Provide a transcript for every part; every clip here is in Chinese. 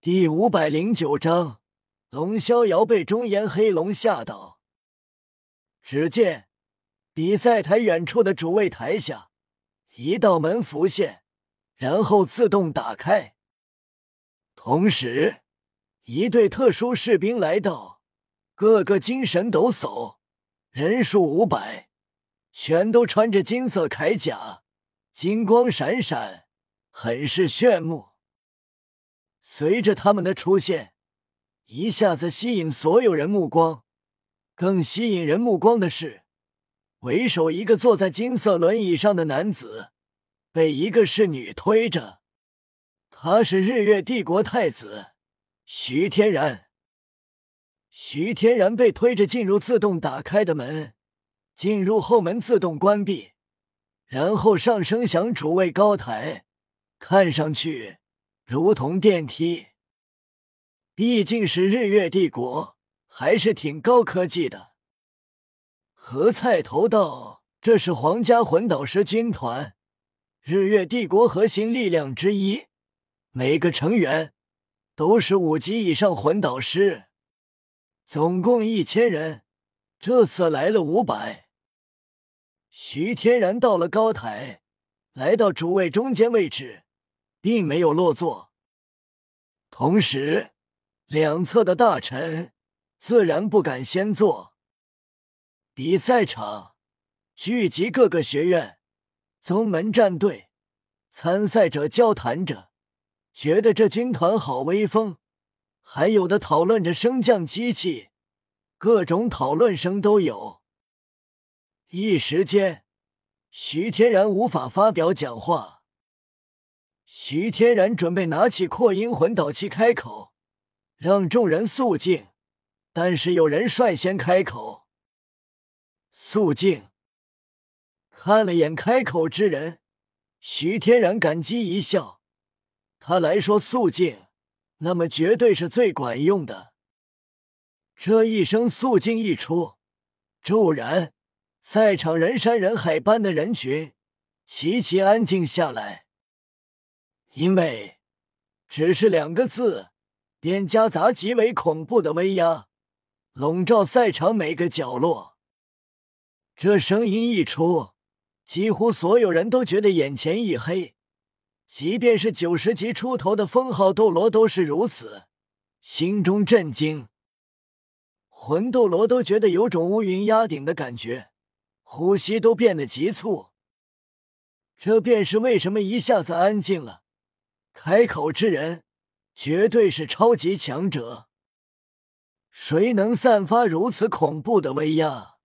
第五百零九章，龙逍遥被中炎黑龙吓到。只见比赛台远处的主位台下，一道门浮现，然后自动打开。同时，一队特殊士兵来到，个个精神抖擞，人数五百，全都穿着金色铠甲，金光闪闪，很是炫目。随着他们的出现，一下子吸引所有人目光。更吸引人目光的是，为首一个坐在金色轮椅上的男子，被一个侍女推着。他是日月帝国太子徐天然。徐天然被推着进入自动打开的门，进入后门自动关闭，然后上升向主位高台，看上去。如同电梯，毕竟是日月帝国，还是挺高科技的。何菜头道：“这是皇家魂导师军团，日月帝国核心力量之一，每个成员都是五级以上魂导师，总共一千人，这次来了五百。”徐天然到了高台，来到主位中间位置。并没有落座，同时两侧的大臣自然不敢先坐。比赛场聚集各个学院、宗门战队，参赛者交谈着，觉得这军团好威风，还有的讨论着升降机器，各种讨论声都有。一时间，徐天然无法发表讲话。徐天然准备拿起扩音魂导器开口，让众人肃静。但是有人率先开口：“肃静！”看了眼开口之人，徐天然感激一笑。他来说肃静，那么绝对是最管用的。这一声肃静一出，骤然赛场人山人海般的人群齐齐安静下来。因为只是两个字，便夹杂极为恐怖的威压，笼罩赛场每个角落。这声音一出，几乎所有人都觉得眼前一黑，即便是九十级出头的封号斗罗都是如此，心中震惊。魂斗罗都觉得有种乌云压顶的感觉，呼吸都变得急促。这便是为什么一下子安静了。开口之人绝对是超级强者，谁能散发如此恐怖的威压？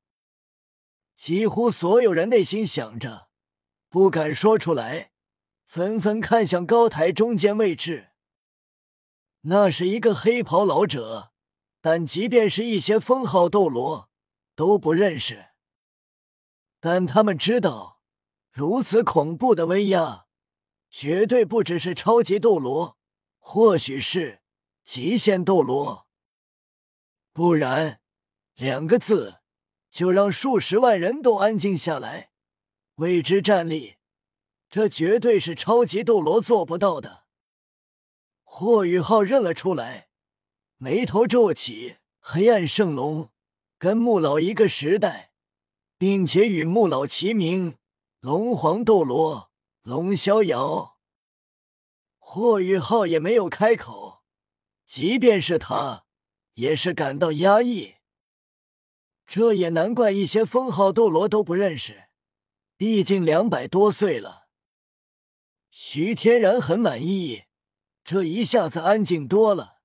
几乎所有人内心想着，不敢说出来，纷纷看向高台中间位置。那是一个黑袍老者，但即便是一些封号斗罗都不认识，但他们知道，如此恐怖的威压。绝对不只是超级斗罗，或许是极限斗罗，不然两个字就让数十万人都安静下来，为之站立。这绝对是超级斗罗做不到的。霍雨浩认了出来，眉头皱起。黑暗圣龙跟穆老一个时代，并且与穆老齐名，龙皇斗罗。龙逍遥，霍雨浩也没有开口，即便是他，也是感到压抑。这也难怪一些封号斗罗都不认识，毕竟两百多岁了。徐天然很满意，这一下子安静多了。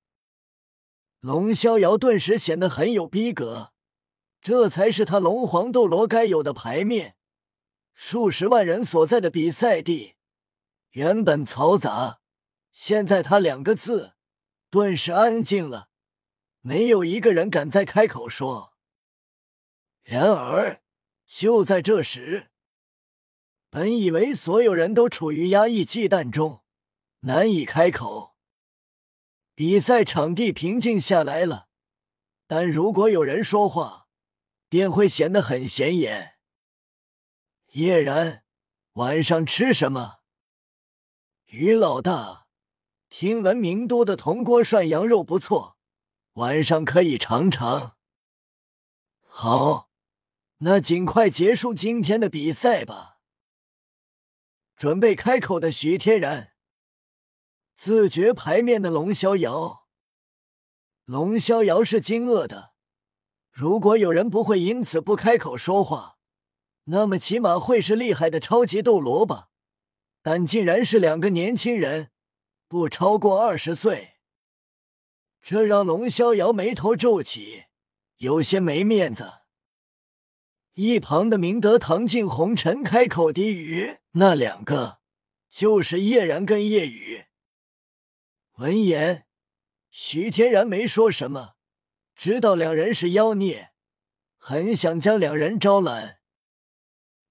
龙逍遥顿时显得很有逼格，这才是他龙皇斗罗该有的牌面。数十万人所在的比赛地原本嘈杂，现在他两个字顿时安静了，没有一个人敢再开口说。然而就在这时，本以为所有人都处于压抑忌惮中，难以开口，比赛场地平静下来了，但如果有人说话，便会显得很显眼。叶然，晚上吃什么？于老大，听闻名都的铜锅涮羊肉不错，晚上可以尝尝。好，那尽快结束今天的比赛吧。准备开口的徐天然，自觉牌面的龙逍遥。龙逍遥是惊愕的。如果有人不会因此不开口说话，那么起码会是厉害的超级斗罗吧。但竟然是两个年轻人，不超过二十岁，这让龙逍遥眉头皱起，有些没面子。一旁的明德唐静红尘开口低语：“那两个就是叶然跟叶雨。”闻言，徐天然没说什么，知道两人是妖孽，很想将两人招揽。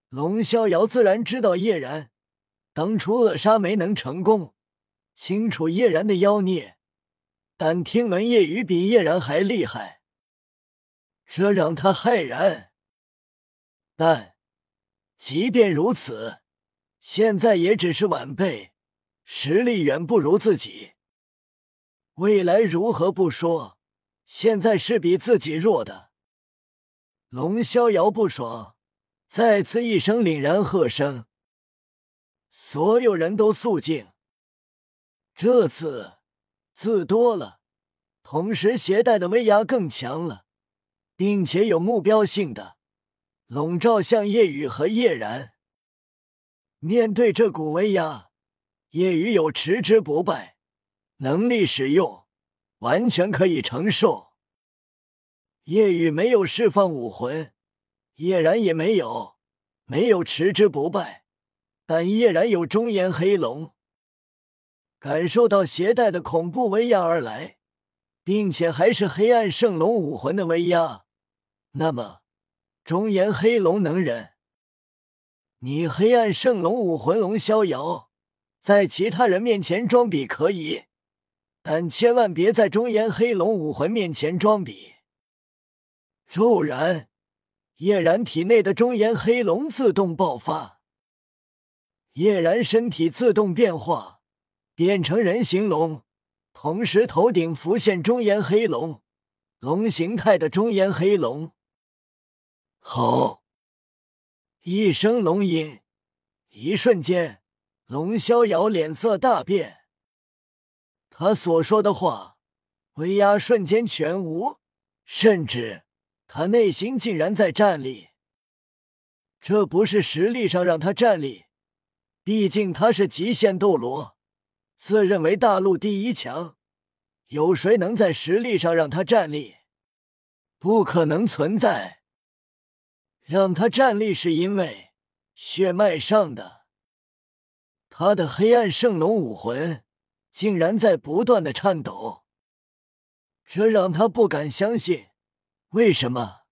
龙逍遥自然知道叶然。当初扼杀没能成功，清楚叶然的妖孽，但听闻叶雨比叶然还厉害，这让他骇然。但即便如此，现在也只是晚辈，实力远不如自己。未来如何不说，现在是比自己弱的。龙逍遥不爽，再次一声凛然喝声。所有人都肃静。这次字多了，同时携带的威压更强了，并且有目标性的笼罩向叶雨和叶然。面对这股威压，叶雨有持之不败能力使用，完全可以承受。叶雨没有释放武魂，叶然也没有，没有持之不败。但叶然有中炎黑龙，感受到携带的恐怖威压而来，并且还是黑暗圣龙武魂的威压，那么中炎黑龙能忍？你黑暗圣龙武魂龙逍遥，在其他人面前装逼可以，但千万别在中炎黑龙武魂面前装逼。骤然，叶然体内的中炎黑龙自动爆发。叶然身体自动变化，变成人形龙，同时头顶浮现中炎黑龙，龙形态的中炎黑龙。吼！一声龙吟，一瞬间，龙逍遥脸色大变。他所说的话，威压瞬间全无，甚至他内心竟然在站立。这不是实力上让他站立。毕竟他是极限斗罗，自认为大陆第一强，有谁能在实力上让他站立？不可能存在。让他站立是因为血脉上的，他的黑暗圣龙武魂竟然在不断的颤抖，这让他不敢相信。为什么？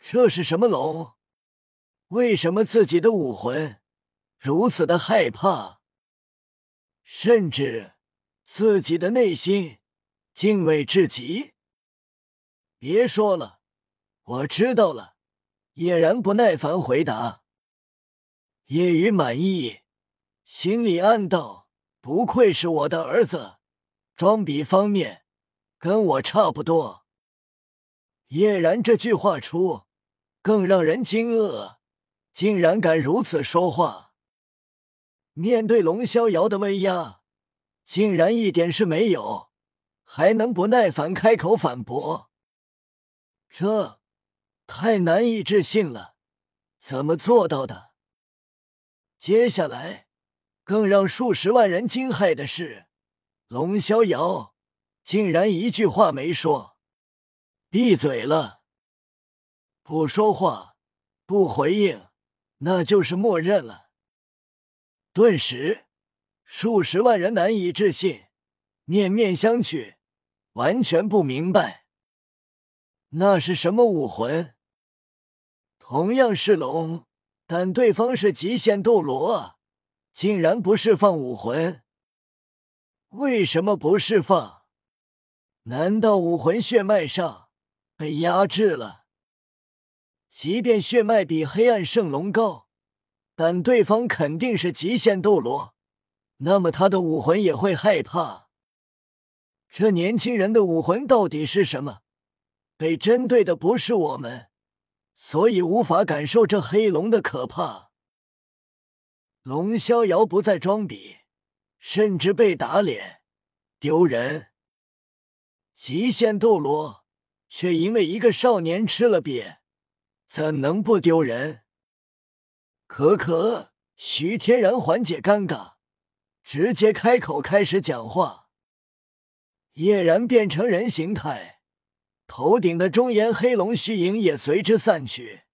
这是什么龙？为什么自己的武魂？如此的害怕，甚至自己的内心敬畏至极。别说了，我知道了。叶然不耐烦回答。叶雨满意，心里暗道：不愧是我的儿子，装逼方面跟我差不多。叶然这句话出，更让人惊愕，竟然敢如此说话。面对龙逍遥的威压，竟然一点事没有，还能不耐烦开口反驳？这太难以置信了，怎么做到的？接下来，更让数十万人惊骇的是，龙逍遥竟然一句话没说，闭嘴了，不说话，不回应，那就是默认了。顿时，数十万人难以置信，面面相觑，完全不明白那是什么武魂。同样是龙，但对方是极限斗罗啊，竟然不释放武魂？为什么不释放？难道武魂血脉上被压制了？即便血脉比黑暗圣龙高。但对方肯定是极限斗罗，那么他的武魂也会害怕。这年轻人的武魂到底是什么？被针对的不是我们，所以无法感受这黑龙的可怕。龙逍遥不再装逼，甚至被打脸，丢人。极限斗罗却因为一个少年吃了瘪，怎能不丢人？可可，徐天然缓解尴尬，直接开口开始讲话。叶然变成人形态，头顶的中炎黑龙虚影也随之散去。